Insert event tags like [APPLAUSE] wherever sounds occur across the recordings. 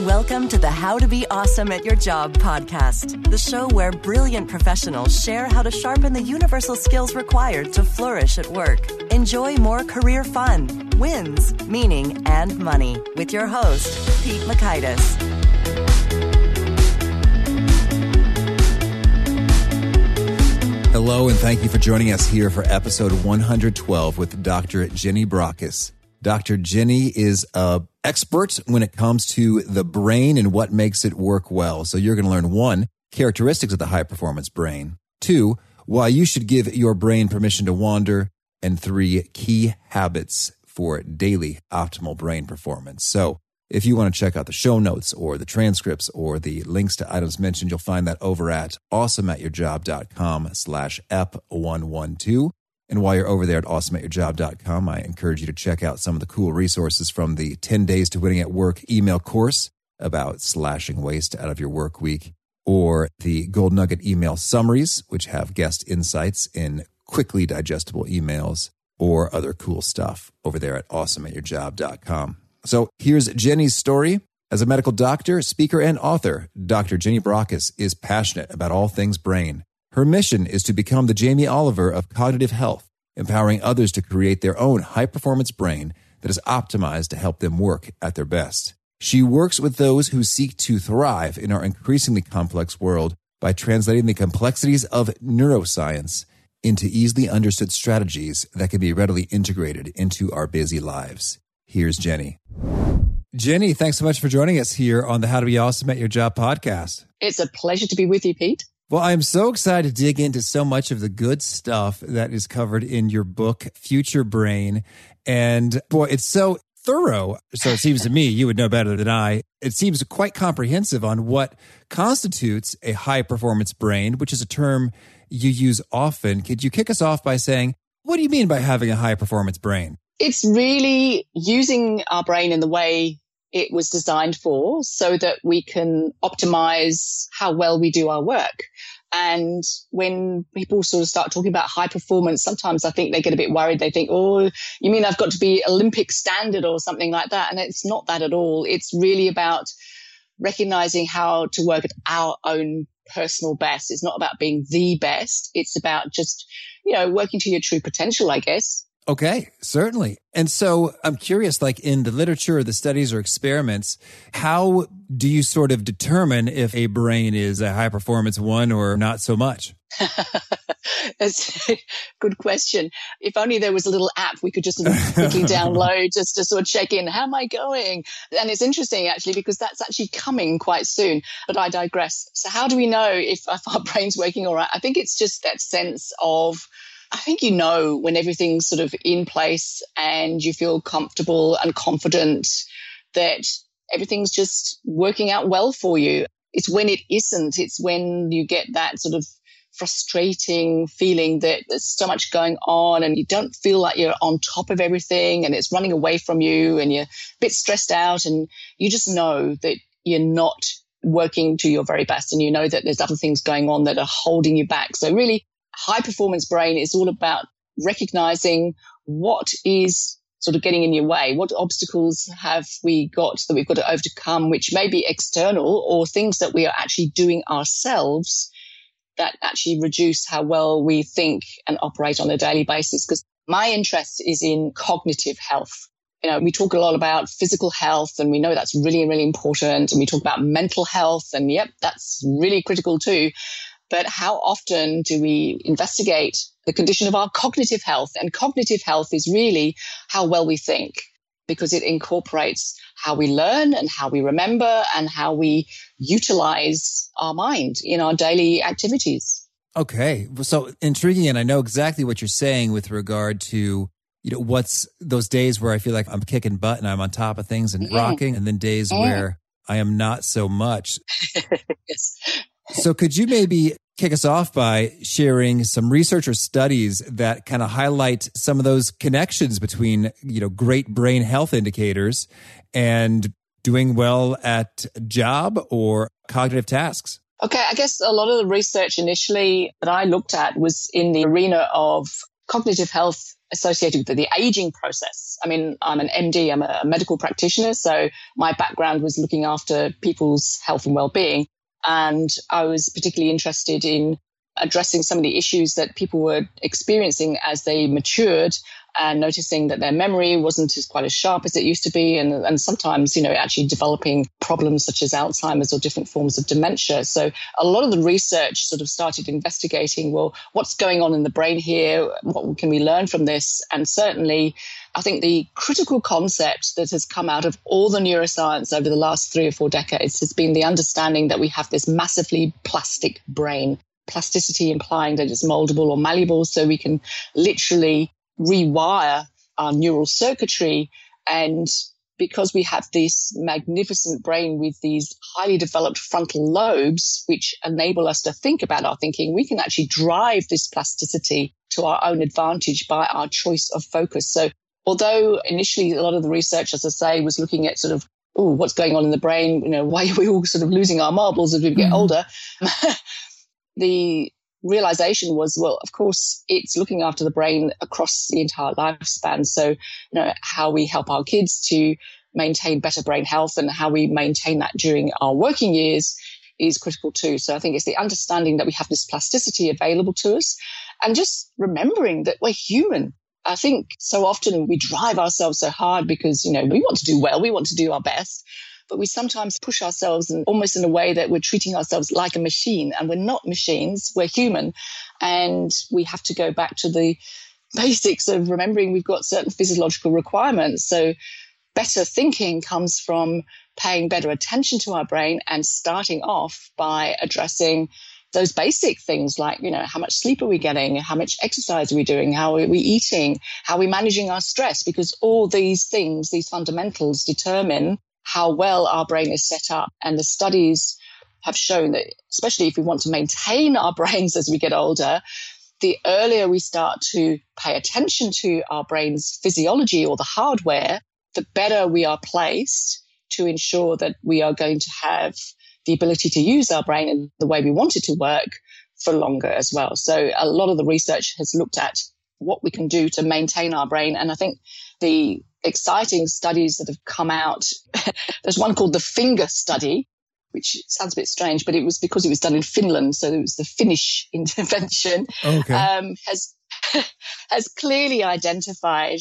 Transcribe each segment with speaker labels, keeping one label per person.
Speaker 1: Welcome to the How to Be Awesome at Your Job podcast, the show where brilliant professionals share how to sharpen the universal skills required to flourish at work. Enjoy more career fun, wins, meaning, and money with your host, Pete Mockaitis.
Speaker 2: Hello, and thank you for joining us here for episode 112 with Dr. Jenny Brockis. Dr. Jenny is a expert when it comes to the brain and what makes it work well. So you're going to learn one, characteristics of the high performance brain. Two, why you should give your brain permission to wander. And three, key habits for daily optimal brain performance. So if you want to check out the show notes or the transcripts or the links to items mentioned, you'll find that over at awesomeatyourjob.com slash ep112. And while you're over there at awesomeatyourjob.com, I encourage you to check out some of the cool resources from the 10 Days to Winning at Work email course about slashing waste out of your work week, or the Gold Nugget email summaries, which have guest insights in quickly digestible emails, or other cool stuff over there at awesomeatyourjob.com. So here's Jenny's story. As a medical doctor, speaker, and author, Dr. Jenny Brockis is passionate about all things brain. Her mission is to become the Jamie Oliver of cognitive health, empowering others to create their own high performance brain that is optimized to help them work at their best. She works with those who seek to thrive in our increasingly complex world by translating the complexities of neuroscience into easily understood strategies that can be readily integrated into our busy lives. Here's Jenny. Jenny, thanks so much for joining us here on the How to Be Awesome at Your Job podcast.
Speaker 3: It's a pleasure to be with you, Pete.
Speaker 2: Well, I'm so excited to dig into so much of the good stuff that is covered in your book, Future Brain. And boy, it's so thorough. So it seems to me, you would know better than I. It seems quite comprehensive on what constitutes a high performance brain, which is a term you use often. Could you kick us off by saying, what do you mean by having a high performance brain?
Speaker 3: It's really using our brain in the way it was designed for so that we can optimize how well we do our work. And when people sort of start talking about high performance, sometimes I think they get a bit worried. They think, oh, you mean I've got to be Olympic standard or something like that? And it's not that at all. It's really about recognizing how to work at our own personal best. It's not about being the best. It's about just, you know, working to your true potential, I guess.
Speaker 2: Okay, certainly. And so I'm curious, like in the literature, or the studies or experiments, how do you sort of determine if a brain is a high performance one or not so much? [LAUGHS]
Speaker 3: That's a good question. If only there was a little app we could just [LAUGHS] quickly download just to sort of check in. How am I going? And it's interesting actually because that's actually coming quite soon. But I digress. So how do we know if, if our [LAUGHS] brain's working all right? I think it's just that sense of I think you know when everything's sort of in place and you feel comfortable and confident that everything's just working out well for you. It's when it isn't. It's when you get that sort of frustrating feeling that there's so much going on and you don't feel like you're on top of everything and it's running away from you and you're a bit stressed out and you just know that you're not working to your very best and you know that there's other things going on that are holding you back. So really high performance brain is all about recognizing what is sort of getting in your way. What obstacles have we got that we've got to overcome, which may be external or things that we are actually doing ourselves that actually reduce how well we think and operate on a daily basis? Because my interest is in cognitive health. You know, we talk a lot about physical health and we know that's really, really important. And we talk about mental health and yep, that's really critical too but how often do we investigate the condition of our cognitive health? And cognitive health is really how well we think because it incorporates how we learn and how we remember and how we utilize our mind in our daily activities.
Speaker 2: Okay. So intriguing. And I know exactly what you're saying with regard to you know, what's those days where I feel like I'm kicking butt and I'm on top of things and mm. rocking, and then days mm. where I am not so much. [LAUGHS] yes. So could you maybe kick us off by sharing some research or studies that kind of highlight some of those connections between, you know, great brain health indicators and doing well at job or cognitive tasks?
Speaker 3: Okay, I guess a lot of the research initially that I looked at was in the arena of cognitive health associated with the aging process. I mean, I'm an MD, I'm a medical practitioner, so my background was looking after people's health and well-being. And I was particularly interested in addressing some of the issues that people were experiencing as they matured and noticing that their memory wasn't as quite as sharp as it used to be and, and sometimes you know actually developing problems such as alzheimer's or different forms of dementia so a lot of the research sort of started investigating well what's going on in the brain here what can we learn from this and certainly I think the critical concept that has come out of all the neuroscience over the last three or four decades has been the understanding that we have this massively plastic brain plasticity implying that it's moldable or malleable. So we can literally rewire our neural circuitry. And because we have this magnificent brain with these highly developed frontal lobes, which enable us to think about our thinking, we can actually drive this plasticity to our own advantage by our choice of focus. So although initially a lot of the research, as I say, was looking at sort of oh, what's going on in the brain? You know, why are we all sort of losing our marbles as we get mm. older? [LAUGHS] the realization was, well, of course, it's looking after the brain across the entire lifespan. So, you know, how we help our kids to maintain better brain health and how we maintain that during our working years is critical too. So I think it's the understanding that we have this plasticity available to us and just remembering that we're human. I think so often we drive ourselves so hard because, you know, we want to do well, we want to do our best but we sometimes push ourselves and almost in a way that we're treating ourselves like a machine and we're not machines, we're human. And we have to go back to the [LAUGHS] basics of remembering we've got certain physiological requirements. So better thinking comes from paying better attention to our brain and starting off by addressing those basic things like, you know, how much sleep are we getting? How much exercise are we doing? How are we eating? How are we managing our stress? Because all these things, these fundamentals determine how well our brain is set up. And the studies have shown that, especially if we want to maintain our [LAUGHS] brains as we get older, the earlier we start to pay attention to our brain's physiology or the hardware, the better we are placed to ensure that we are going to have the ability to use our brain in the way we want it to work for longer as well. So a lot of the research has looked at what we can do to maintain our brain. And I think the exciting studies that have come out. [LAUGHS] There's one called the finger study, which sounds a bit strange, but it was because it was done in Finland. So it was the Finnish [LAUGHS] intervention.
Speaker 2: Okay. Um,
Speaker 3: has, [LAUGHS] has clearly identified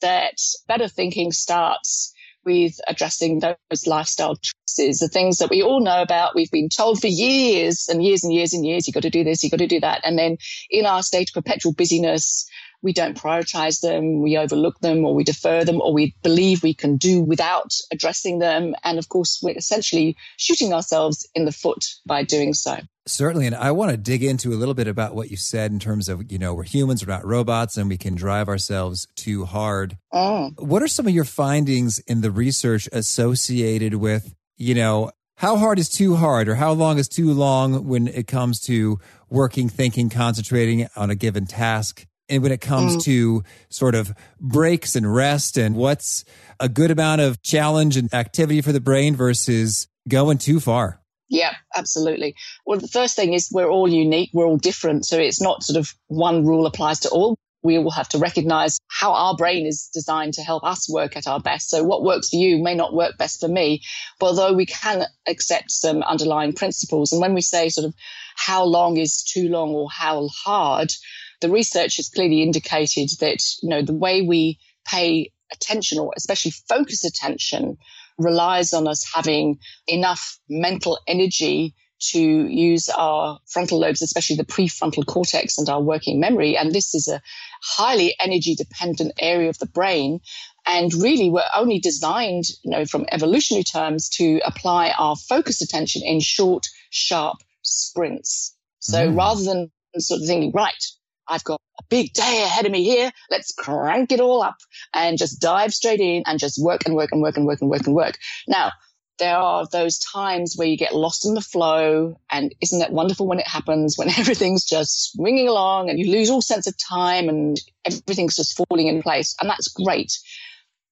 Speaker 3: that better thinking starts with addressing those lifestyle choices, the things that we all know about. We've been told for years and years and years and years, you've got to do this, you've got to do that. And then in our state of perpetual busyness, we don't prioritize them, we overlook them, or we defer them, or we believe we can do without addressing them. And of course, we're essentially shooting ourselves in the foot by doing so.
Speaker 2: Certainly. And I want to dig into a little bit about what you said in terms of, you know, we're humans, we're not robots, and we can drive ourselves too hard.
Speaker 3: Mm.
Speaker 2: What are some of your findings in the research associated with, you know, how hard is too hard or how long is too long when it comes to working, thinking, concentrating on a given task? And when it comes mm. to sort of breaks and rest and what's a good amount of challenge and activity for the brain versus going too far.
Speaker 3: Yeah, absolutely. Well, the first thing is we're all unique, we're all different. So it's not sort of one rule applies to all. We all have to recognize how our brain is designed to help us work at our best. So what works for you may not work best for me, but although we can accept some underlying principles. And when we say sort of how long is too long or how hard, the research has clearly indicated that, you know, the way we pay attention or especially focus attention relies on us having enough mental energy to use our frontal lobes, especially the prefrontal cortex and our working memory. And this is a highly energy dependent area of the brain. And really, we're only designed, you know, from evolutionary terms to apply our focus attention in short, sharp sprints. So mm. rather than sort of thinking, right, I've got a big day ahead of me here. Let's crank it all up and just dive straight in and just work and work and work and work and work and work. Now, there are those times where you get lost in the flow and isn't that wonderful when it happens when [LAUGHS] everything's just swinging along and you lose all sense of time and everything's just falling in place and that's great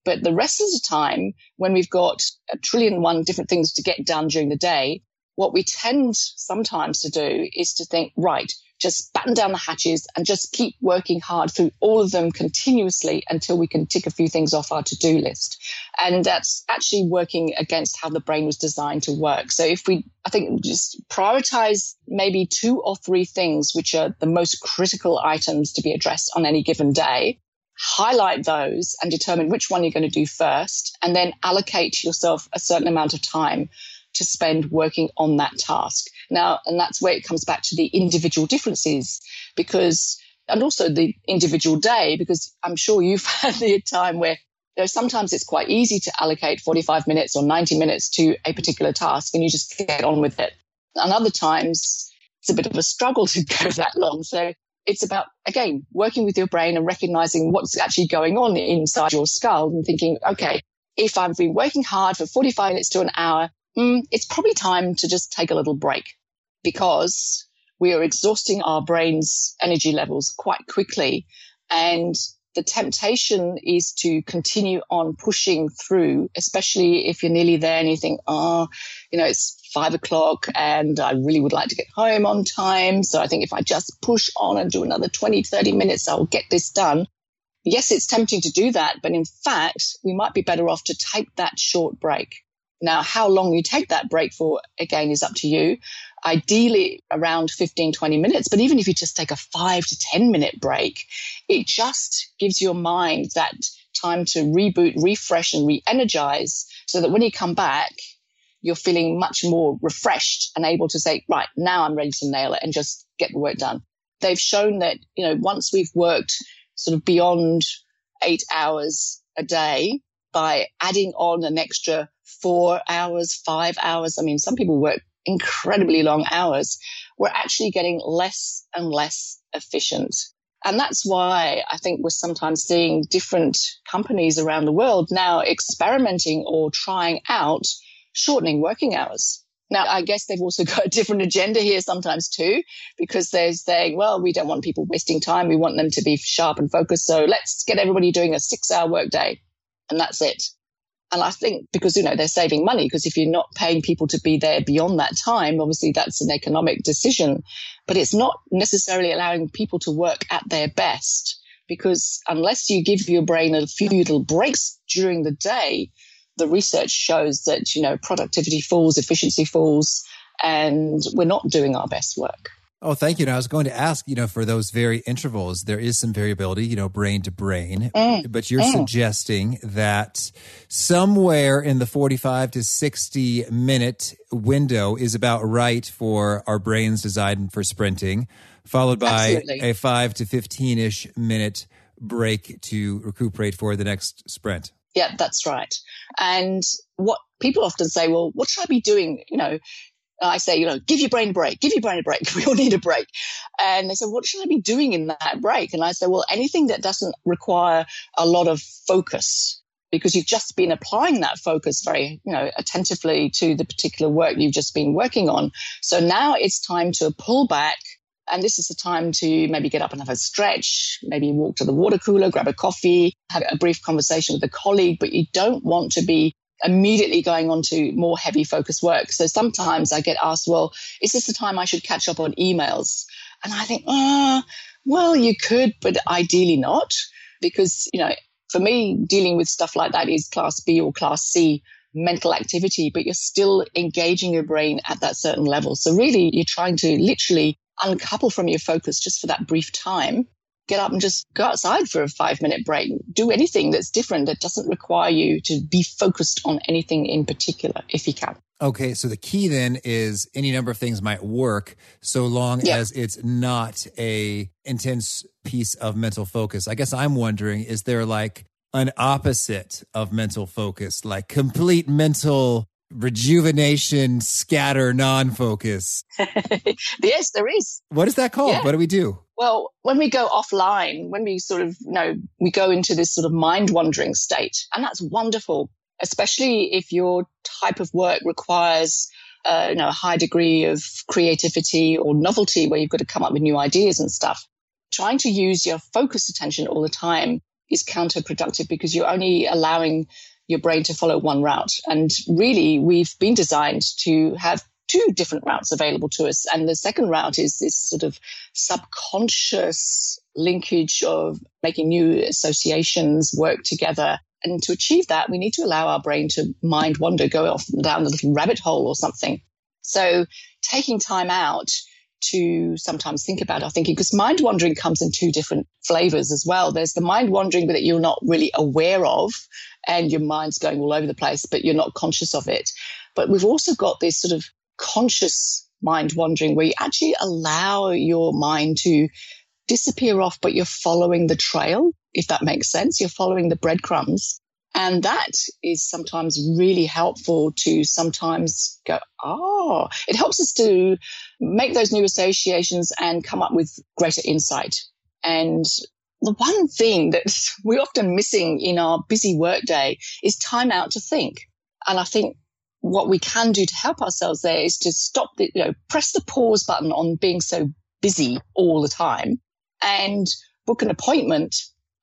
Speaker 3: but the rest of the time when we've got a trillion one different things to get done during the day what we tend sometimes to do is to think right just batten down the hatches and just keep working hard through all of them continuously until we can tick a few things off our to-do list. And that's actually working against how the brain was designed to work. So if we, I think just prioritize maybe two or three things, which are the most critical items to be addressed on any given day, highlight those and determine which one you're going to do first, and then allocate yourself a certain amount of time to spend working on that task. Now, and that's where it comes back to the individual differences because, and also the individual day, because I'm sure you've [LAUGHS] had the time where you know, sometimes it's quite easy to allocate 45 minutes or 90 minutes to a particular task and you just get on with it. And other times it's a bit of a struggle [LAUGHS] to go that long. So it's about, again, working with your brain and recognizing what's actually going on inside your skull and thinking, okay, if I've been working hard for 45 minutes to an hour, mm, it's probably time to just take a little break because we are exhausting our brain's energy levels quite quickly. And the temptation is to continue on pushing through, especially if you're nearly there and you think, oh, you know, it's five o'clock and I really would like to get home on time. So I think if I just push on and do another 20, 30 minutes, I'll get this done. Yes, it's tempting to do that, but in fact, we might be better off to take that short break. Now, how long you take that break for, again, is up to you. Ideally around 15, 20 minutes. But even if you just take a five to 10 minute break, it just gives your mind that time to reboot, refresh and re-energize so that when you come back, you're feeling much more refreshed and able to say, right, now I'm ready to nail it and just get the work done. They've shown that, you know, once we've worked sort of beyond eight hours a day by adding on an extra four hours, five hours. I mean, some people work incredibly long hours. We're actually getting less and less efficient. And that's why I think we're sometimes seeing different companies around the world now experimenting or trying out shortening working hours. Now, I guess they've also [LAUGHS] got a different agenda here sometimes too, because they're saying, well, we don't want people wasting time. We want them to be sharp and focused. So let's get everybody doing a six hour workday and that's it. And I think because, you know, they're saving money because if you're not paying people to be there beyond that time, obviously that's an economic decision, but it's not necessarily allowing people to work at their best because unless you give your brain a few little breaks during the day, the research shows that, you know, productivity falls, efficiency falls, and we're not doing our best work.
Speaker 2: Oh, thank you. And I was going to ask, you know, for those very intervals, there is some variability, you know, brain to brain, mm. but you're mm. suggesting that somewhere in the 45 to 60 minute window is about right for our brains designed for sprinting, followed by Absolutely. a five to 15 ish minute break to recuperate for the next sprint.
Speaker 3: Yeah, that's right. And what people often say, well, what should I be doing? You know, I say, you know, give your brain a break, give your brain a break. [LAUGHS] We all need a break. And they said, what should I be doing in that break? And I said, well, anything that doesn't require a lot of focus because you've just been applying that focus very, you know, attentively to the particular work you've just been working on. So now it's time to pull back. And this is the time to maybe get up and have a stretch, maybe walk to the water cooler, grab a coffee, have a brief conversation with a colleague, but you don't want to be immediately going on to more heavy focus work. So sometimes I get asked, well, is this the time I should catch up on emails? And I think, uh, well, you could, but ideally not. Because, you know, for me, dealing with stuff like that is class B or class C mental activity, but you're still engaging your brain at that certain level. So really, you're trying to literally uncouple from your focus just for that brief time get up and just go outside for a five minute break. Do anything that's different that doesn't require you to be focused on anything in particular if you can.
Speaker 2: Okay, so the key then is any number of things might work so long yeah. as it's not a intense piece of mental focus. I guess I'm wondering is there like an opposite of mental focus, like complete mental rejuvenation, scatter, non focus?
Speaker 3: yes, [LAUGHS] there is.
Speaker 2: What is that called? Yeah. What do we do?
Speaker 3: Well, when we go offline, when we sort of, you know, we go into this sort of mind wandering state, and that's wonderful, especially if your type of work requires, uh, you know, a high degree of creativity or novelty where you've got to come up with new ideas and stuff. Trying to use your focused attention all the time is counterproductive because you're only allowing your brain to follow one route. And really, we've been designed to have two different routes available to us. And the second route is this sort of subconscious linkage of making new associations work together. And to achieve that, we need to allow our brain to mind wander, go off down the little rabbit hole or something. So taking time out to sometimes think about our thinking because mind wandering comes in two different flavors as well. There's the mind wandering that you're not really aware of and your mind's going all over the place, but you're not conscious of it. But we've also got this sort of conscious mind wandering where you actually allow your mind to disappear off, but you're following the trail, if that makes sense. You're following the breadcrumbs. And that is sometimes really helpful to sometimes go, oh, it helps us to make those new associations and come up with greater insight. And the one thing that [LAUGHS] we're often missing in our busy workday is time out to think. And I think what we can do to help ourselves there is to stop the, you know, press the pause button on being so busy all the time and book an appointment.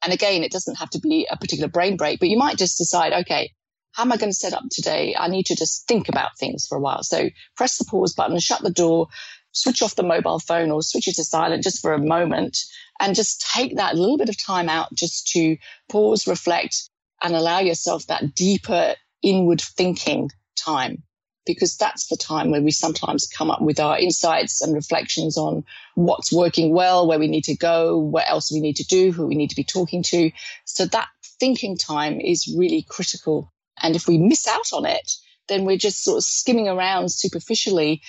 Speaker 3: And again, it doesn't have to be a particular brain break, but you might just decide, okay, how am I going to set up today? I need to just think about things for a while. So press the pause button, shut the door, switch off the mobile phone or switch it to silent just for a moment and just take that little bit of time out just to pause, reflect and allow yourself that deeper inward thinking time because that's the time where we sometimes come up with our insights and reflections on what's working well, where we need to go, what else we need to do, who we need to be talking to. So that thinking time is really critical. And if we miss out on it, then we're just sort of skimming around superficially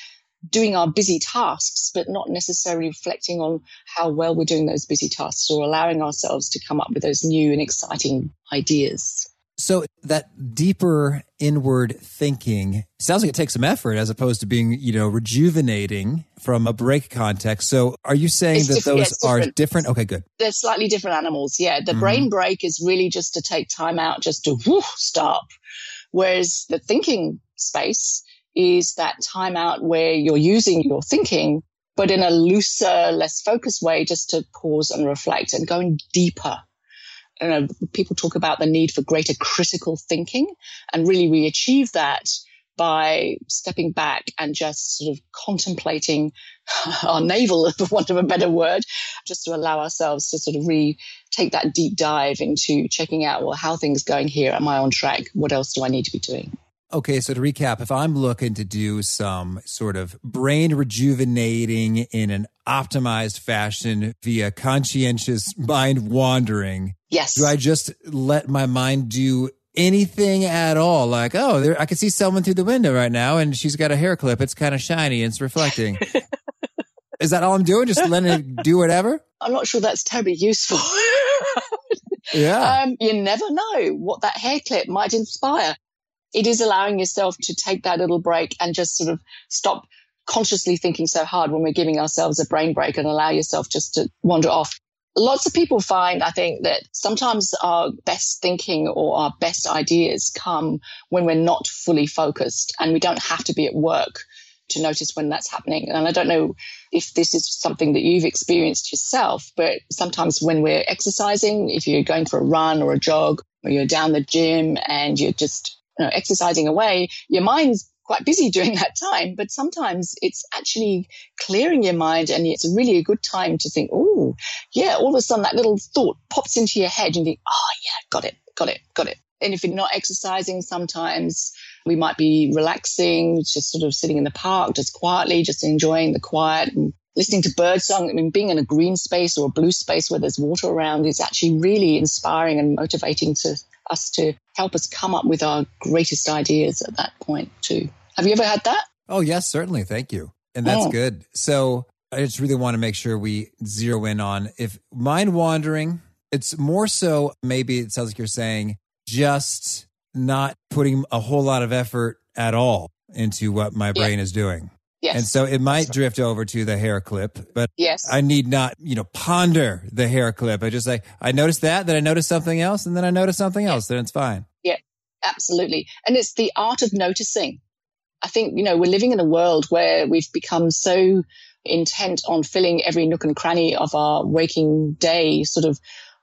Speaker 3: doing our busy tasks, but not necessarily reflecting on how well we're doing those busy tasks or allowing ourselves to come up with those new and exciting ideas.
Speaker 2: So that deeper inward thinking sounds like it takes some effort as opposed to being, you know, rejuvenating from a break context. So are you saying it's that those yeah, are different. different. Okay, good.
Speaker 3: They're slightly different animals. Yeah. The mm-hmm. brain break is really just to take time out, just to whoo, stop. Whereas the thinking space is that time out where you're using your thinking, but in a looser, less focused way, just to pause and reflect and going deeper you know, people talk about the need for greater critical thinking and really we achieve that by stepping back and just sort of contemplating [LAUGHS] our navel, [LAUGHS] for want of a better word, just to allow ourselves to sort of really take that deep dive into checking out, well, how things going here? Am I on track? What else do I need to be doing?
Speaker 2: Okay, so to recap, if I'm looking to do some sort of brain rejuvenating in an optimized fashion via conscientious mind wandering,
Speaker 3: yes.
Speaker 2: Do I just let my mind do anything at all? Like, oh, there, I can see someone through the window right now and she's got a hair clip. It's kind of shiny and it's reflecting. [LAUGHS] Is that all I'm doing? Just letting it do whatever?
Speaker 3: I'm not sure that's terribly useful. [LAUGHS]
Speaker 2: yeah.
Speaker 3: Um, you never know what that hair clip might inspire it is allowing yourself to take that little break and just sort of stop consciously thinking so hard when we're giving ourselves a brain break and allow yourself just to wander off. Lots of people find, I think, that sometimes our best thinking or our best ideas come when we're not fully focused and we don't have to be at work to notice when that's happening. And I don't know if this is something that you've experienced yourself, but sometimes when we're exercising, if you're going for a run or a jog, or you're down the gym and you're just you know, exercising away, your mind's quite busy [LAUGHS] during that time, but sometimes it's actually clearing your mind and it's really a good time to think, oh, yeah, all of a sudden that little thought pops into your head and you think, oh, yeah, got it, got it, got it. And if you're not exercising, sometimes we might be relaxing, just sort of sitting in the park, just quietly, just enjoying the quiet and listening to birdsong. I mean, being in a green space or a blue space where there's water around is actually really inspiring and motivating to us to help us come up with our greatest ideas at that point too. Have you ever had that?
Speaker 2: Oh, yes, certainly. Thank you. And that's oh. good. So I just really want to make sure we zero in on if mind wandering, it's more so maybe it sounds like you're saying just not putting a whole lot of effort at all into what my brain yeah. is doing.
Speaker 3: Yes.
Speaker 2: And so it might drift over to the hair clip, but
Speaker 3: yes.
Speaker 2: I need not, you know, ponder the hair clip. I just like, I noticed that, then I noticed something else, and then I noticed something else, then it's fine.
Speaker 3: Yeah, absolutely. And it's the art of noticing. I think, you know, we're living in a world where we've become so intent on filling every nook and cranny of our waking day, sort of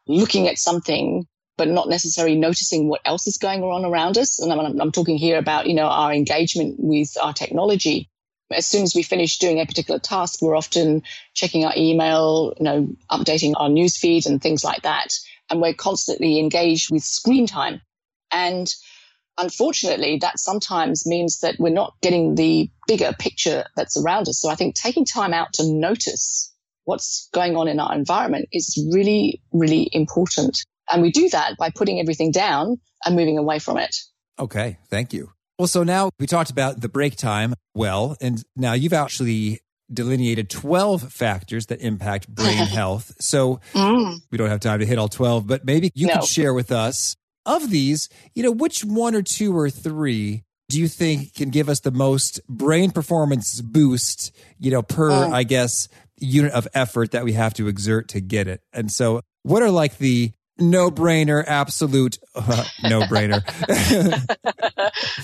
Speaker 3: looking at something, but not necessarily noticing what else is going on around us. And I'm, I'm talking here about, you know, our engagement with our technology As soon as we finish doing a particular task, we're often checking our email, you know, updating our news feed and things like that. And we're constantly engaged with screen time. And unfortunately, that sometimes means that we're not getting the bigger picture that's around us. So I think taking time out to notice what's going on in our environment is really, really important. And we do that by putting everything down and moving away from it.
Speaker 2: Okay. Thank you. Well, so now we talked about the break time well, and now you've actually delineated 12 factors that impact brain [LAUGHS] health. So mm. we don't have time to hit all 12, but maybe you no. could share with us of these, you know, which one or two or three do you think can give us the most brain performance boost, you know, per, oh. I guess, unit of effort that we have to exert to get it? And so, what are like the no brainer, absolute uh, no brainer?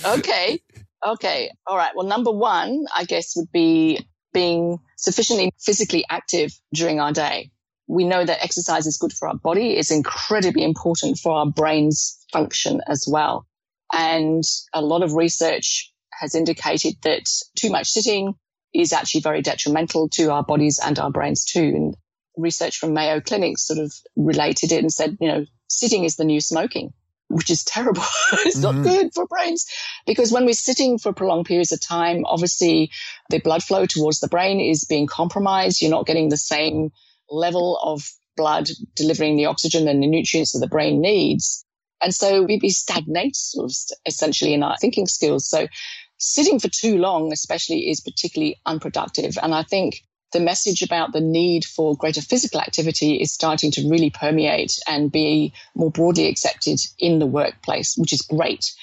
Speaker 2: [LAUGHS]
Speaker 3: okay. Okay. All right. Well, number one, I guess, would be being sufficiently physically active during our day we know that exercise is good for our body. It's incredibly important for our brain's function as well. And a lot of research has indicated that too much sitting is actually very detrimental to our bodies and our brains too. And research from Mayo Clinic sort of related it and said, you know, sitting is the new smoking, which is terrible. [LAUGHS] it's mm-hmm. not good for brains because when we're sitting for prolonged periods of time, obviously the blood flow towards the brain is being compromised. You're not getting the same level of blood delivering the oxygen and the nutrients that the brain needs. And so we'd be stagnate sort of essentially in our thinking skills. So sitting for too long, especially is particularly unproductive. And I think the message about the need for greater physical activity is starting to really permeate and be more broadly accepted in the workplace, which is great.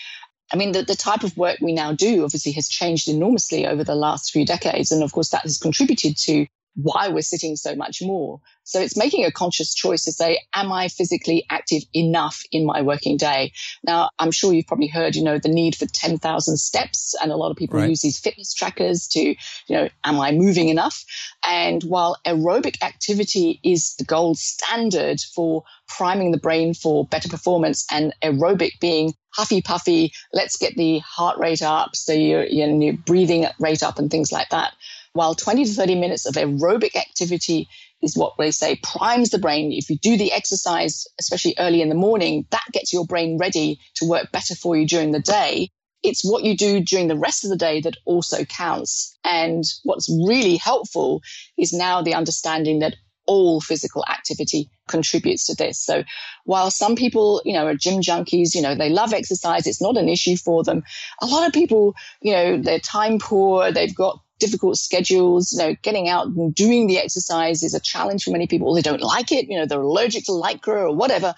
Speaker 3: I mean, the, the type of work we now do obviously has changed enormously over the last few decades. And of course, that has contributed to why we're sitting so much more. So it's making a conscious choice to say, am I physically active enough in my working day? Now, I'm sure you've probably heard, you know, the need for 10,000 steps. And a lot of people right. use these fitness trackers to, you know, am I moving enough? And while aerobic activity is the gold standard for priming the brain for better performance and aerobic being huffy puffy, let's get the heart rate up. So you're, you're breathing rate up and things like that while 20 to 30 minutes of aerobic activity is what they say primes the brain. If you do the exercise, especially early in the morning, that gets your brain ready to work better for you during the day. It's what you do during the rest of the day that also counts. And what's really helpful is now the understanding that all physical activity contributes to this. So while some people, you know, are gym junkies, you know, they love exercise, it's not an issue for them. A lot of people, you know, they're time poor, they've got difficult schedules. You know, getting out and doing the exercise is a challenge for many people. They don't like it. You know, they're allergic to lycra or whatever.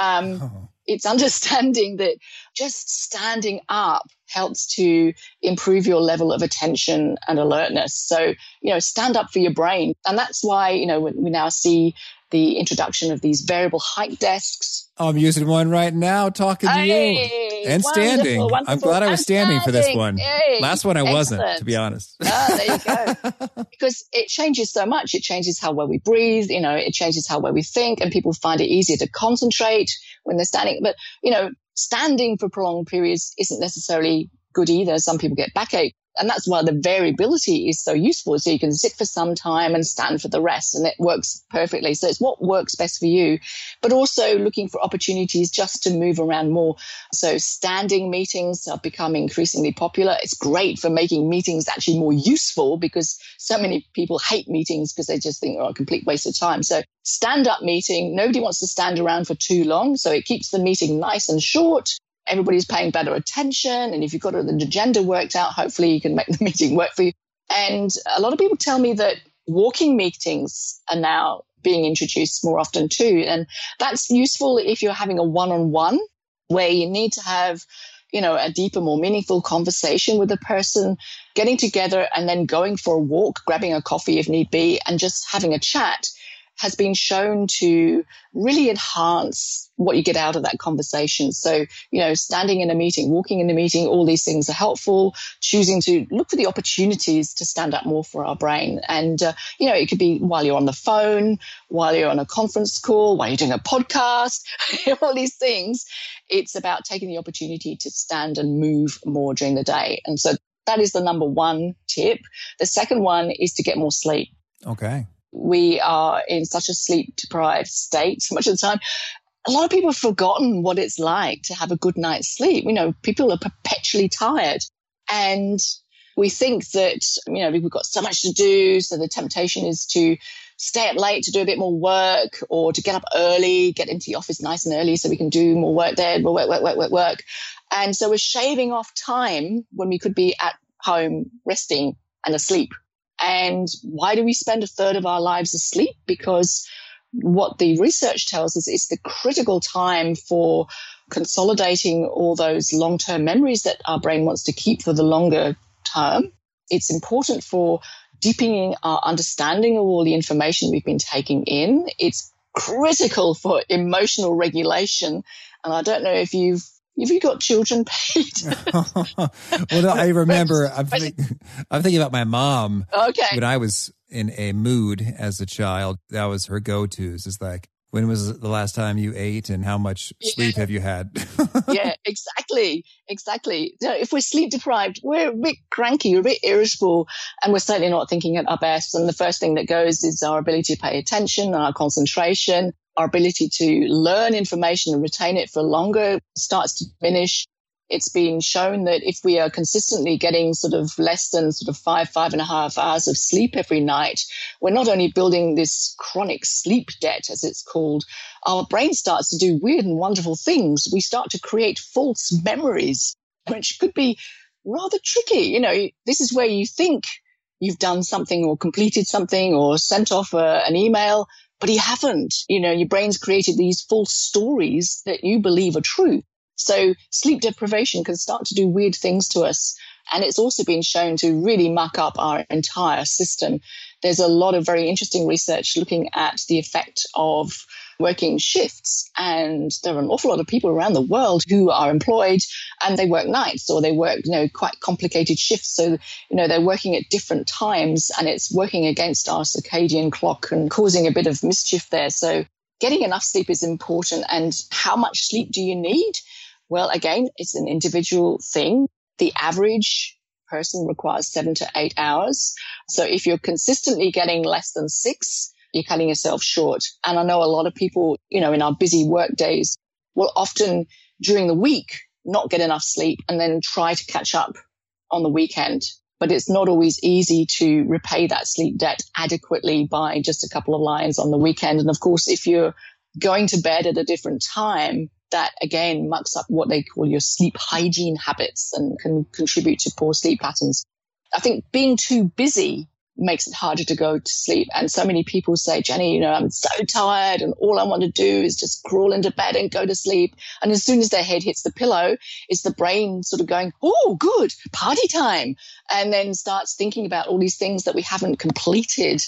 Speaker 3: Um, oh. [LAUGHS] It's understanding that just standing up helps to improve your level of attention and alertness. So, you know, stand up for your brain. And that's why, you know, we now see the introduction of these variable height desks.
Speaker 2: I'm using one right now talking to hey, you and standing. Wonderful. I'm glad I was standing, standing, for this one. Last one I excellent. wasn't, to be honest.
Speaker 3: Oh, there you go. [LAUGHS] because it changes so much. It changes how well we breathe. You know, it changes how well we think and people find it easier to concentrate when they're standing. But, you know, standing for prolonged periods isn't necessarily good either. Some people get backache. And that's why the variability is so useful. So you can sit for some time and stand for the rest and it works perfectly. So it's what works best for you, but also looking for opportunities just to move around more. So standing meetings have become increasingly popular. It's great for making meetings actually more useful because so many people hate meetings because they just think they're a complete waste of time. So stand up meeting, nobody wants to stand around for too long. So it keeps the meeting nice and short everybody's paying better attention. And if you've got the agenda worked out, hopefully you can make [LAUGHS] the meeting work for you. And a lot of people tell me that walking meetings are now being introduced more often too. And that's useful if you're having a one on one where you need to have, you know, a deeper, more meaningful conversation with a person, getting together and then going for a walk, grabbing a coffee if need be, and just having a chat has been shown to really enhance what you get out of that conversation. So, you know, standing in a meeting, walking in a meeting, all these things are helpful. Choosing to look for the opportunities to stand up more for our brain. And, uh, you know, it could be while you're on the phone, while you're on a conference call, while you're doing a podcast, [LAUGHS] all these things. It's about taking the opportunity to stand and move more during the day. And so that is the number one tip. The second one is to get more sleep.
Speaker 2: Okay.
Speaker 3: We are in such a sleep deprived state so much of the time. A lot of people have forgotten what it's like to have a good night's sleep. You know, people are perpetually tired. And we think that, you know, we've got so much to do. So the temptation is to stay up late to do a bit more work or to get up early, get into the office nice and early so we can do more work there, more work, work, work, work, work. And so we're shaving off time when we could be at home resting and asleep. And why do we spend a third of our lives asleep? Because what the research tells us is the critical time for consolidating all those long term memories that our brain wants to keep for the longer term. It's important for deepening our understanding of all the information we've been taking in. It's critical for emotional regulation. And I don't know if you've have you got children Pete? [LAUGHS]
Speaker 2: well, no, I remember. I'm, think, I'm, thinking about my mom.
Speaker 3: Okay.
Speaker 2: When I was in a mood as a child, that was her go-tos. It's like, when was the last time you ate and how much sleep yeah. have you had? [LAUGHS]
Speaker 3: yeah, exactly. Exactly. So if we're sleep deprived, we're a bit cranky, we're a bit irritable, and we're certainly not thinking at our best. And the first thing that goes is our ability to pay attention, and our concentration, our ability to learn information and retain it for longer starts to diminish it's been shown that if we are consistently getting sort of less than sort of five, five and a half hours of sleep every night, we're not only building this chronic sleep debt, as it's called, our brain starts to do weird and wonderful things. We start to create false memories, which could be rather tricky. You know, this is where you think you've done something or completed something or sent off a, an email, but you haven't. You know, your brain's created these false stories that you believe are true. So sleep deprivation can start to do weird things to us. And it's also been shown to really muck up our entire system. There's a lot of very interesting research looking at the effect of working shifts. And there are an awful lot of people around the world who are employed and they work nights or they work, you know, quite complicated shifts. So, you know, they're working at different times and it's working against our circadian clock and causing a bit of mischief there. So getting enough sleep is important. And how much sleep do you need? Well, again, it's an individual thing. The average person requires seven to eight hours. So if you're consistently getting less than six, you're cutting yourself short. And I know a lot of people, you know, in our busy work days will often during the week not get enough sleep and then try to catch up on the weekend. But it's not always easy to repay that sleep debt adequately by just a couple of lines on the weekend. And of course, if you're going to bed at a different time, that again mucks up what they call your sleep hygiene habits and can contribute to poor sleep patterns. I think being too busy makes it harder to go to sleep. And so many people say, Jenny, you know, I'm so tired and all I want to do is just crawl into bed and go to sleep. And as soon as their head hits the pillow, it's the brain sort of going, Oh, good, party time. And then starts thinking about all these things that we haven't completed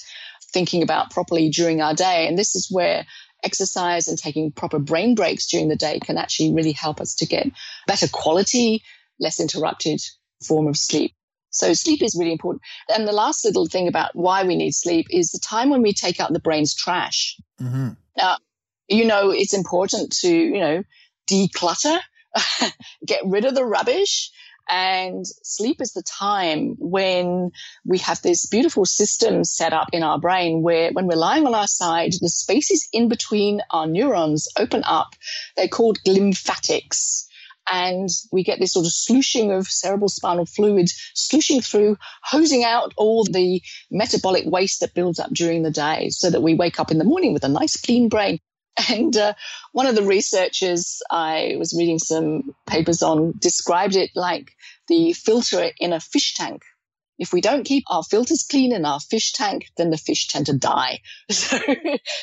Speaker 3: thinking about properly during our day. And this is where exercise and taking proper brain breaks during the day can actually really help us to get better quality, less interrupted form of sleep. So sleep is really important. And the last little thing about why we need sleep is the time when we take out the brain's trash. Mm-hmm. Now, you know, it's important to, you know, declutter, [LAUGHS] get rid of the rubbish, and sleep is the time when we have this beautiful system set up in our brain where when we're lying on our side, the spaces in between our neurons open up. They're called glymphatics and we get this sort of slushing of cerebral spinal fluid slushing through, hosing out all the metabolic waste that builds up during the day so that we wake up in the morning with a nice clean brain. [LAUGHS] And uh, one of the researchers I was reading some papers on described it like the filter in a fish tank. If we don't keep our filters clean in our fish tank, then the fish tend to die. [LAUGHS] So,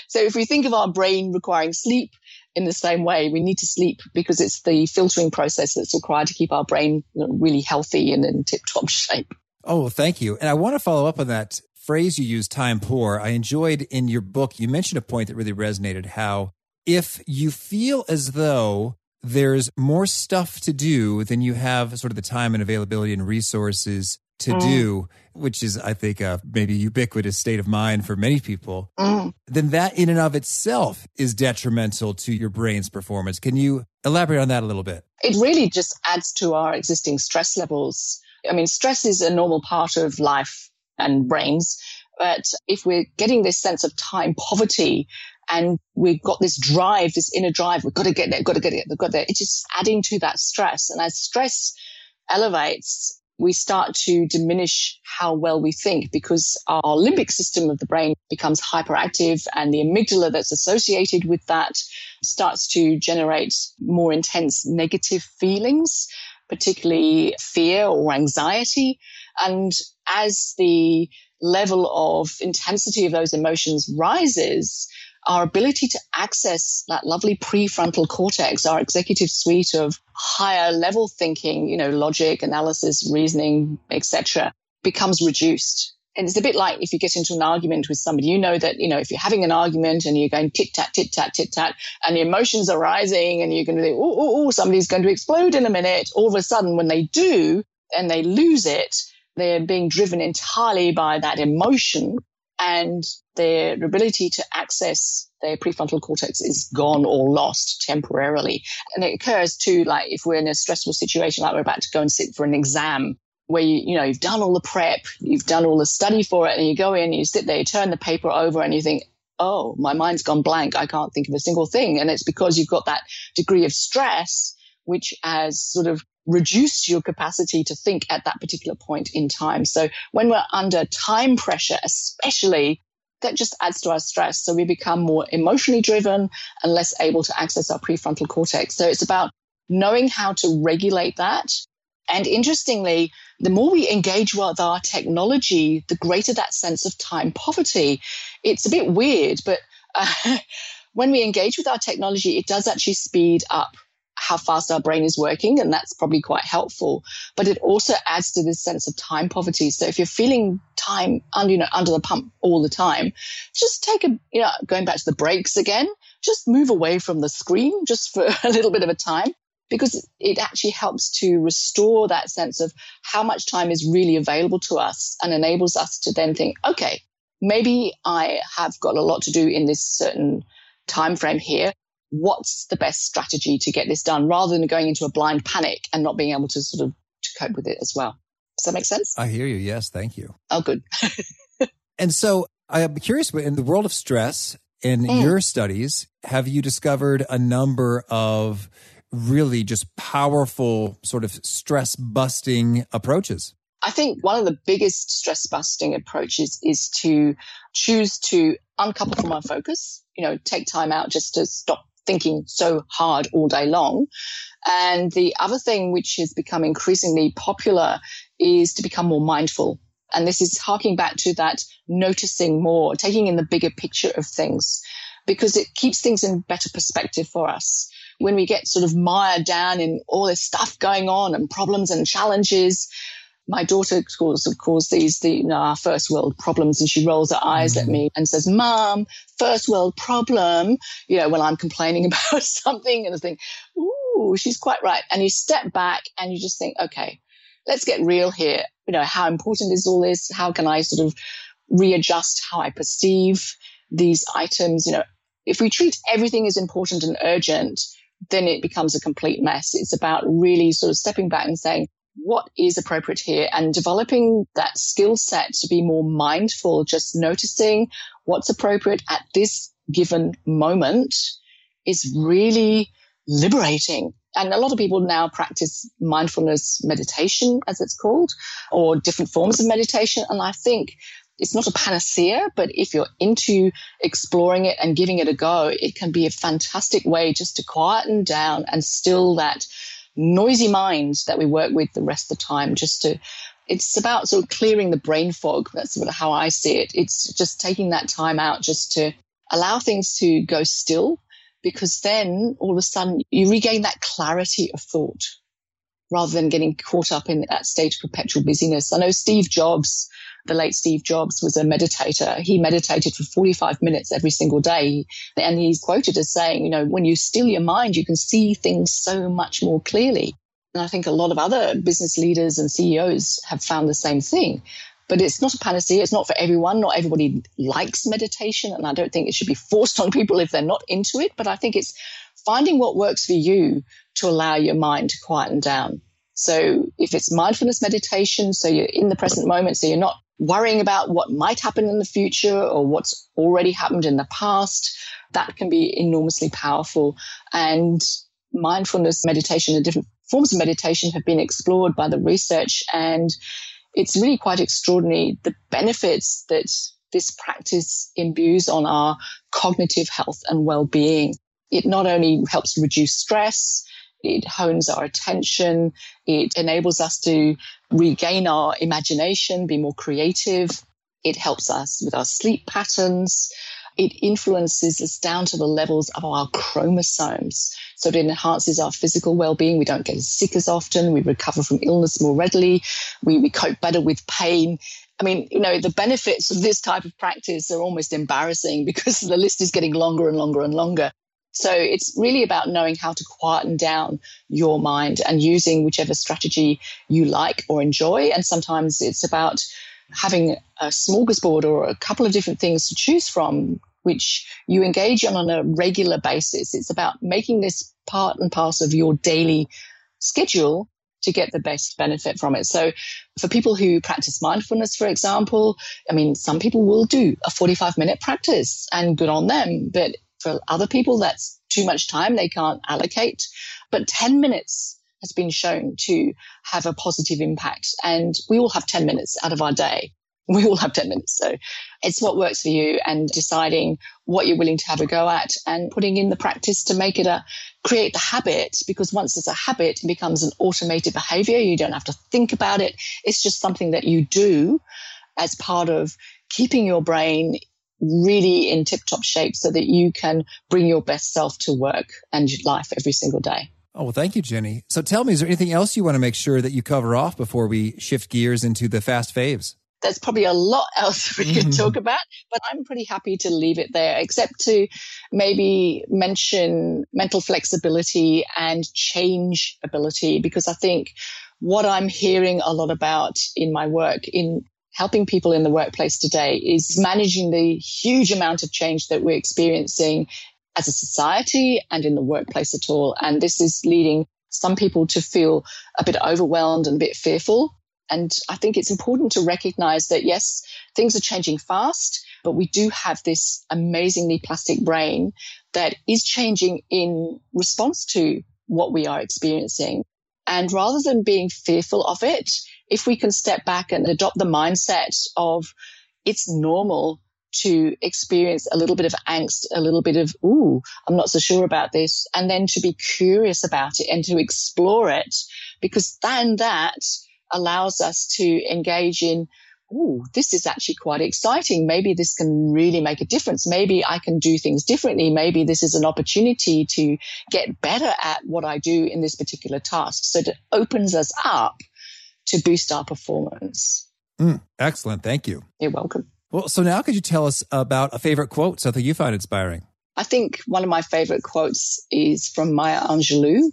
Speaker 3: so if we think of our brain requiring sleep in the same way, we need to sleep because it's the filtering process that's required to keep our brain really healthy and in tip top [LAUGHS] shape.
Speaker 2: Oh, thank you. And I want to follow up on that phrase you use, time poor. I enjoyed in your book, you mentioned a point that really resonated how if you feel as though there's more stuff to do than you have sort of the time and availability and resources to mm. do, which is, I think, a maybe ubiquitous state of mind for many people, mm. then that in and of itself is detrimental to your brain's performance. Can you elaborate on that a little bit?
Speaker 3: It really just adds to our existing stress levels I mean, stress is a normal part of life and brains. But if we're getting this sense of time poverty and we've got this drive, this inner drive, we've got to get there, got to get there, we've got there. It's just adding to that stress. And as stress elevates, we start to diminish how well we think because our limbic system of the brain becomes hyperactive and the amygdala that's associated with that starts to generate more intense negative feelings, particularly fear or anxiety. And as the level of intensity of those emotions rises, our ability to access that lovely prefrontal cortex, our executive suite of higher level thinking, you know, logic, analysis, reasoning, etc., becomes reduced. And it's a bit like if you get into an argument with somebody, you know that, you know, if you're having an argument and you're going tit tat, tit tat, tit tat, and the emotions are rising and you're going to think, oh, oh, oh, somebody's going to explode in a minute. All of a sudden, when they do and they lose it, they're being driven entirely by that emotion and their ability to access their prefrontal cortex is gone or lost temporarily. And it occurs too, like if we're in a stressful situation, like we're about to go and sit for an exam where you, you know, you've done all the prep, you've done all the study for it and you go in, you sit there, you turn the paper over and you think, oh, my mind's gone blank. I can't think of a single thing. And it's because you've got that degree of stress, which has sort of reduced your capacity to think at that particular point in time. So when we're under time pressure, especially that just adds to our stress. So we become more emotionally driven and less able to access our prefrontal cortex. So it's about knowing how to regulate that. And interestingly, the more we engage with our technology, the greater that sense of time poverty. It's a bit weird, but uh, [LAUGHS] when we engage with our technology, it does actually speed up how fast our brain is working, and that's probably quite helpful. But it also adds to this sense of time poverty. So if you're feeling time under, you know, under the pump all the time, just take a, you know, going back to the breaks again, just move away from the screen just for [LAUGHS] a little bit of a time because it actually helps to restore that sense of how much time is really available to us and enables us to then think, okay, maybe I have got a lot to do in this certain time frame here what's the best strategy to get this done rather than going into a blind panic and not being able to sort of to cope with it as well. Does that make sense?
Speaker 2: I hear you. Yes. Thank you.
Speaker 3: Oh, good. [LAUGHS]
Speaker 2: and so I'm curious, in the world of stress, in mm. your studies, have you discovered a number of really just powerful sort of stress busting approaches?
Speaker 3: I think one of the biggest stress busting approaches is to choose to uncouple from our focus, you know, take time out just to stop thinking so hard all day long. And the other thing which has become increasingly popular is to become more mindful. And this is harking back to that noticing more, taking in the bigger picture of things because it keeps things in better perspective for us. When we get sort of mired down in all this stuff going on and problems and challenges, my daughter calls, of course, these the you know, our first world problems, and she rolls her eyes mm-hmm. at me and says, "Mom, first world problem." You know, when I'm complaining [LAUGHS] about something, and I think, "Ooh, she's quite right." And you step back and you just think, "Okay, let's get real here. You know, how important is all this? How can I sort of readjust how I perceive these items? You know, if we treat everything as important and urgent." Then it becomes a complete mess. It's about really sort of stepping back and saying, what is appropriate here and developing that skill set to be more mindful, just noticing what's appropriate at this given moment is really liberating. And a lot of people now practice mindfulness meditation, as it's called, or different forms of meditation. And I think it's not a panacea, but if you're into exploring it and giving it a go, it can be a fantastic way just to quieten down and still that noisy mind that we work with the rest of the time just to it's about sort of clearing the brain fog. That's sort of how I see it. It's just taking that time out just to allow things to go still because then all of a sudden you regain that clarity of thought rather than getting caught up in that state of perpetual busyness. I know Steve Jobs the late Steve Jobs was a meditator. He meditated for 45 minutes every single day. And he's quoted as saying, you know, when you still your mind, you can see things so much more clearly. And I think a lot of other business leaders and CEOs have found the same thing. But it's not a panacea. It's not for everyone. Not everybody likes meditation. And I don't think it should be forced [LAUGHS] on people if they're not into it. But I think it's finding what works for you to allow your mind to quieten down. So if it's mindfulness meditation, so you're in the present moment, so you're not worrying about what might happen in the future or what's already happened in the past, that can be enormously powerful. And mindfulness meditation and different forms of meditation have been explored by the research and it's really quite extraordinary the benefits that this practice imbues on our cognitive health and well-being. It not only helps reduce stress, it hones our attention. It enables us to regain our imagination, be more creative. It helps us with our sleep patterns. It influences us down to the levels of our chromosomes. So it enhances our physical well-being. We don't get as sick as often. We recover from illness more readily. We, we cope better with pain. I mean, you know, the benefits of this type of practice are almost embarrassing [LAUGHS] because the list is getting longer and longer and longer. So it's really about knowing how to quieten down your mind and using whichever strategy you like or enjoy. And sometimes it's about having a smorgasbord or a couple of different things to choose from, which you engage on on a regular basis. It's about making this part and parcel of your daily schedule to get the best benefit from it. So for people who practice mindfulness, for example, I mean, some people will do a 45 minute practice and good on them. But for other people, that's too much time they can't allocate. But 10 minutes has been shown to have a positive impact. And we all have 10 minutes out of our day. [LAUGHS] We all have 10 minutes. So it's what works for you and deciding what you're willing to have a go at and putting in the practice to make it a create the habit because once it's a habit, it becomes an automated behavior. You don't have to think about it. It's just something that you do as part of keeping your brain really in tip top shape so that you can bring your best self to work and life every single day.
Speaker 2: Oh, well, thank you, Jenny. So tell me, is there anything else you want to make sure that you cover off before we shift gears into the fast faves?
Speaker 3: There's probably a lot else [LAUGHS] we could mm-hmm. talk about, but I'm pretty happy to leave it there, except to maybe mention mental flexibility and change ability, because I think what I'm hearing a lot about in my work in helping people in the workplace today is managing the huge amount of change that we're experiencing as a society and in the workplace at all. And this is leading some people to feel a bit overwhelmed and a bit fearful. And I think it's important to recognize that yes, things are changing fast, but we do have this amazingly plastic brain that is changing in response to what we are experiencing. And rather than being fearful of it, if we can step back and adopt the mindset of it's normal to experience a little bit of angst, a little bit of, ooh, I'm not so sure about this, and then to be curious about it and to explore it, because then that allows us to engage in, ooh, this is actually quite exciting. Maybe this can really make a difference. Maybe I can do things differently. Maybe this is an opportunity to get better at what I do in this particular task. So it opens us up to boost our performance.
Speaker 2: Mm, excellent. Thank you.
Speaker 3: You're welcome.
Speaker 2: Well, so now could you tell us about a favorite quote, something you find inspiring?
Speaker 3: I think one of my favorite quotes is from Maya Angelou,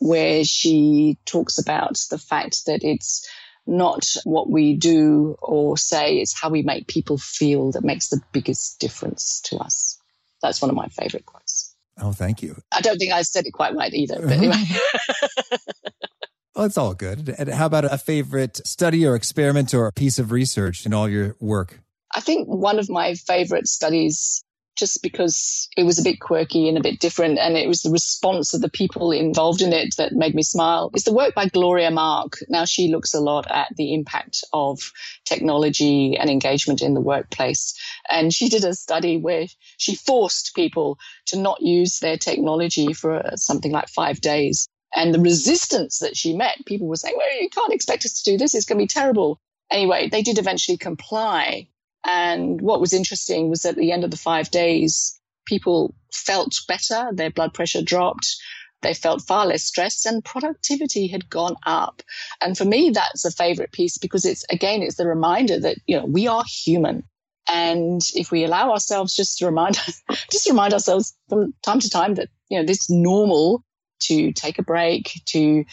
Speaker 3: where she talks about the fact that it's not what we do or say, it's how we make people feel that makes the biggest difference to us. That's one of my favorite quotes.
Speaker 2: Oh, thank you.
Speaker 3: I don't think I said it quite right either, but anyway. [LAUGHS]
Speaker 2: Well, it's all good. And how about a favorite study or experiment or piece of research in all your work?
Speaker 3: I think one of my favorite studies, just because it was a bit quirky and a bit different, and it was the response of the people involved in it that made me smile, is the work by Gloria Mark. Now, she looks a lot at the impact of technology and engagement in the workplace. And she did a study where she forced people to not use their technology for something like five days and the resistance that she met, people were saying, well, you can't expect us to do this. It's going to be terrible. Anyway, they did eventually comply. And what was interesting was at the end of the five days, people felt better. Their blood pressure dropped. They felt far less stressed and productivity had gone up. And for me, that's a favorite piece because it's, again, it's the reminder that, you know, we are human. And if we allow ourselves just to remind, [LAUGHS] just remind ourselves from time to time that, you know, this normal to take a break, to you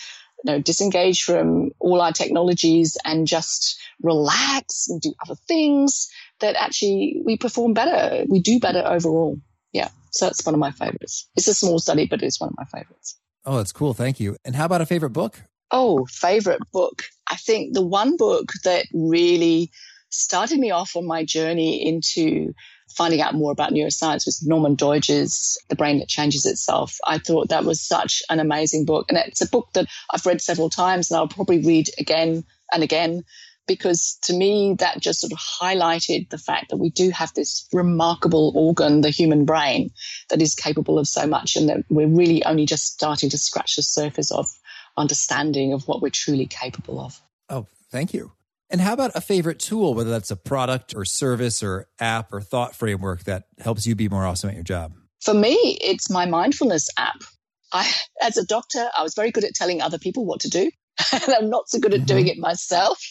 Speaker 3: know, disengage from all our technologies and just relax and do other things that actually we perform better. We do better overall. Yeah. So it's one of my favorites. It's a small study, but it's one of my favorites.
Speaker 2: Oh, that's cool. Thank you. And how about a favorite book?
Speaker 3: Oh, favorite book. I think the one book that really started me off on my journey into finding out more about neuroscience was Norman Doidge's The Brain That Changes Itself. I thought that was such an amazing book. And it's a book that I've read several times and I'll probably read again and again because to me that just sort of highlighted the fact that we do have this remarkable organ, the human brain, that is capable of so much and that we're really only just starting to scratch the surface of understanding of what we're truly capable of.
Speaker 2: Oh, thank you. And how about a favorite tool, whether that's a product or service or app or thought framework that helps you be more awesome at your job?
Speaker 3: For me, it's my mindfulness app. I, as a doctor, I was very good at telling other people what to do. [LAUGHS] and I'm not so good at mm-hmm. doing it myself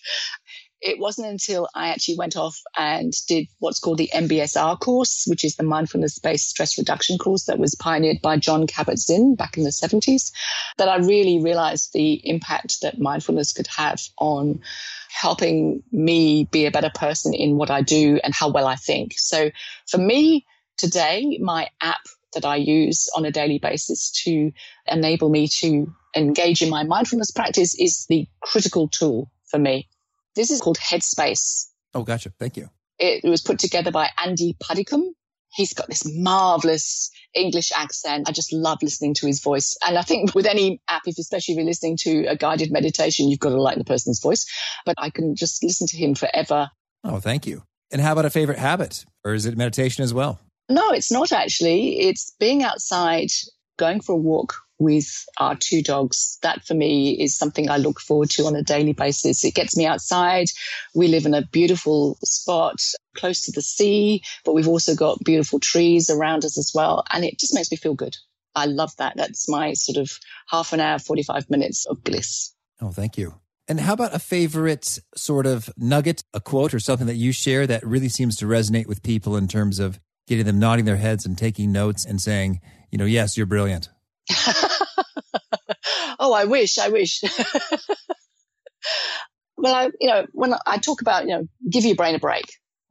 Speaker 3: it wasn't until I actually went off and did what's called the MBSR course, which is the mindfulness based stress reduction course that was pioneered by Jon Kabat Zinn back in the 70s, that I really realized the impact that mindfulness could have on helping me be a better person in what I do and how well I think. So for me today, my app that I use on a daily basis to enable me to engage in my mindfulness practice is the critical tool for me. This is called Headspace.
Speaker 2: Oh, gotcha. Thank you.
Speaker 3: It, was put together by Andy Puddicombe. He's got this marvelous English accent. I just love listening to his voice. And I think with any app, if especially if you're listening to a guided meditation, you've got to like the person's voice. But I can just listen to him forever.
Speaker 2: Oh, thank you. And how about a favorite habit? Or is it meditation as well?
Speaker 3: No, it's not actually. It's being outside, going for a walk with our two dogs. That for me is something I look forward to on a daily basis. It gets me outside. We live in a beautiful spot close to the sea, but we've also got beautiful trees around us as well. And it just makes me feel good. I love that. That's my sort of half an hour, 45 minutes of bliss.
Speaker 2: Oh, thank you. And how about a favorite sort of nugget, a quote or something that you share that really seems to resonate with people in terms of getting them nodding their heads and taking notes and saying, you know, yes, you're brilliant? [LAUGHS]
Speaker 3: oh, I wish, I wish. [LAUGHS] well, I, you know, when I talk about, you know, give your brain a break.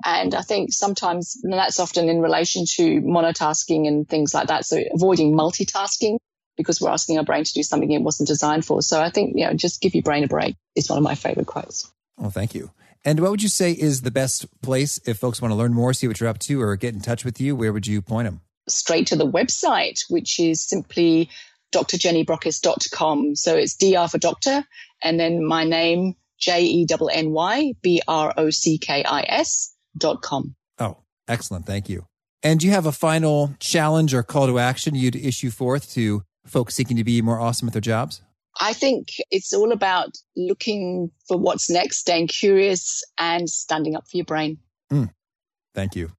Speaker 3: And I think sometimes and that's often in relation to monotasking and things like that. So avoiding multitasking because we're asking our brain to do something it wasn't designed for. So I think, you know, just give your brain a break is one of my favorite quotes.
Speaker 2: Oh, thank you. And what would you say is the best place if folks want to learn more, see what you're up to, or get in touch with you? Where would you point them?
Speaker 3: straight to the website, which is simply drjennybrockis.com. So it's DR for doctor and then my name, J E N N Y B R O C K I S dot com.
Speaker 2: Oh, excellent. Thank you. And do you have a final challenge or call to action you'd issue forth to folks seeking to be more awesome at their jobs?
Speaker 3: I think it's all about looking for what's next, staying curious and standing up for your brain.
Speaker 2: Mm. Thank you.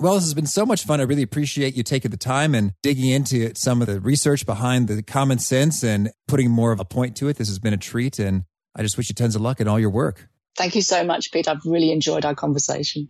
Speaker 2: Well, this has been so much fun. I really appreciate you taking the time and digging into some of the research behind the common sense and putting more of a point to it. This has been a treat, and I just wish you tons of luck in all your work.
Speaker 3: Thank you so much, Pete. I've really enjoyed our conversation.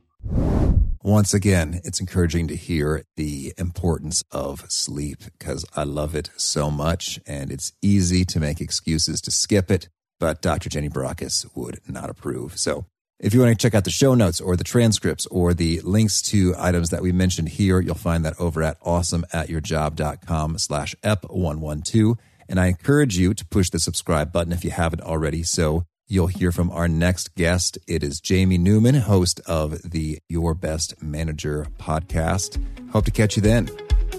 Speaker 2: Once again, it's encouraging to hear the importance of sleep because I love it so much and it's easy to make excuses to skip it, but Dr. Jenny Brockis would not approve. So if you want to check out the show notes or the transcripts or the links to items that we mentioned here, you'll find that over at awesomeatyourjob.com slash ep112. And I encourage you to push the subscribe button if you haven't already. So you'll hear from our next guest. It is Jamie Newman, host of the Your Best Manager podcast. Hope to catch you then.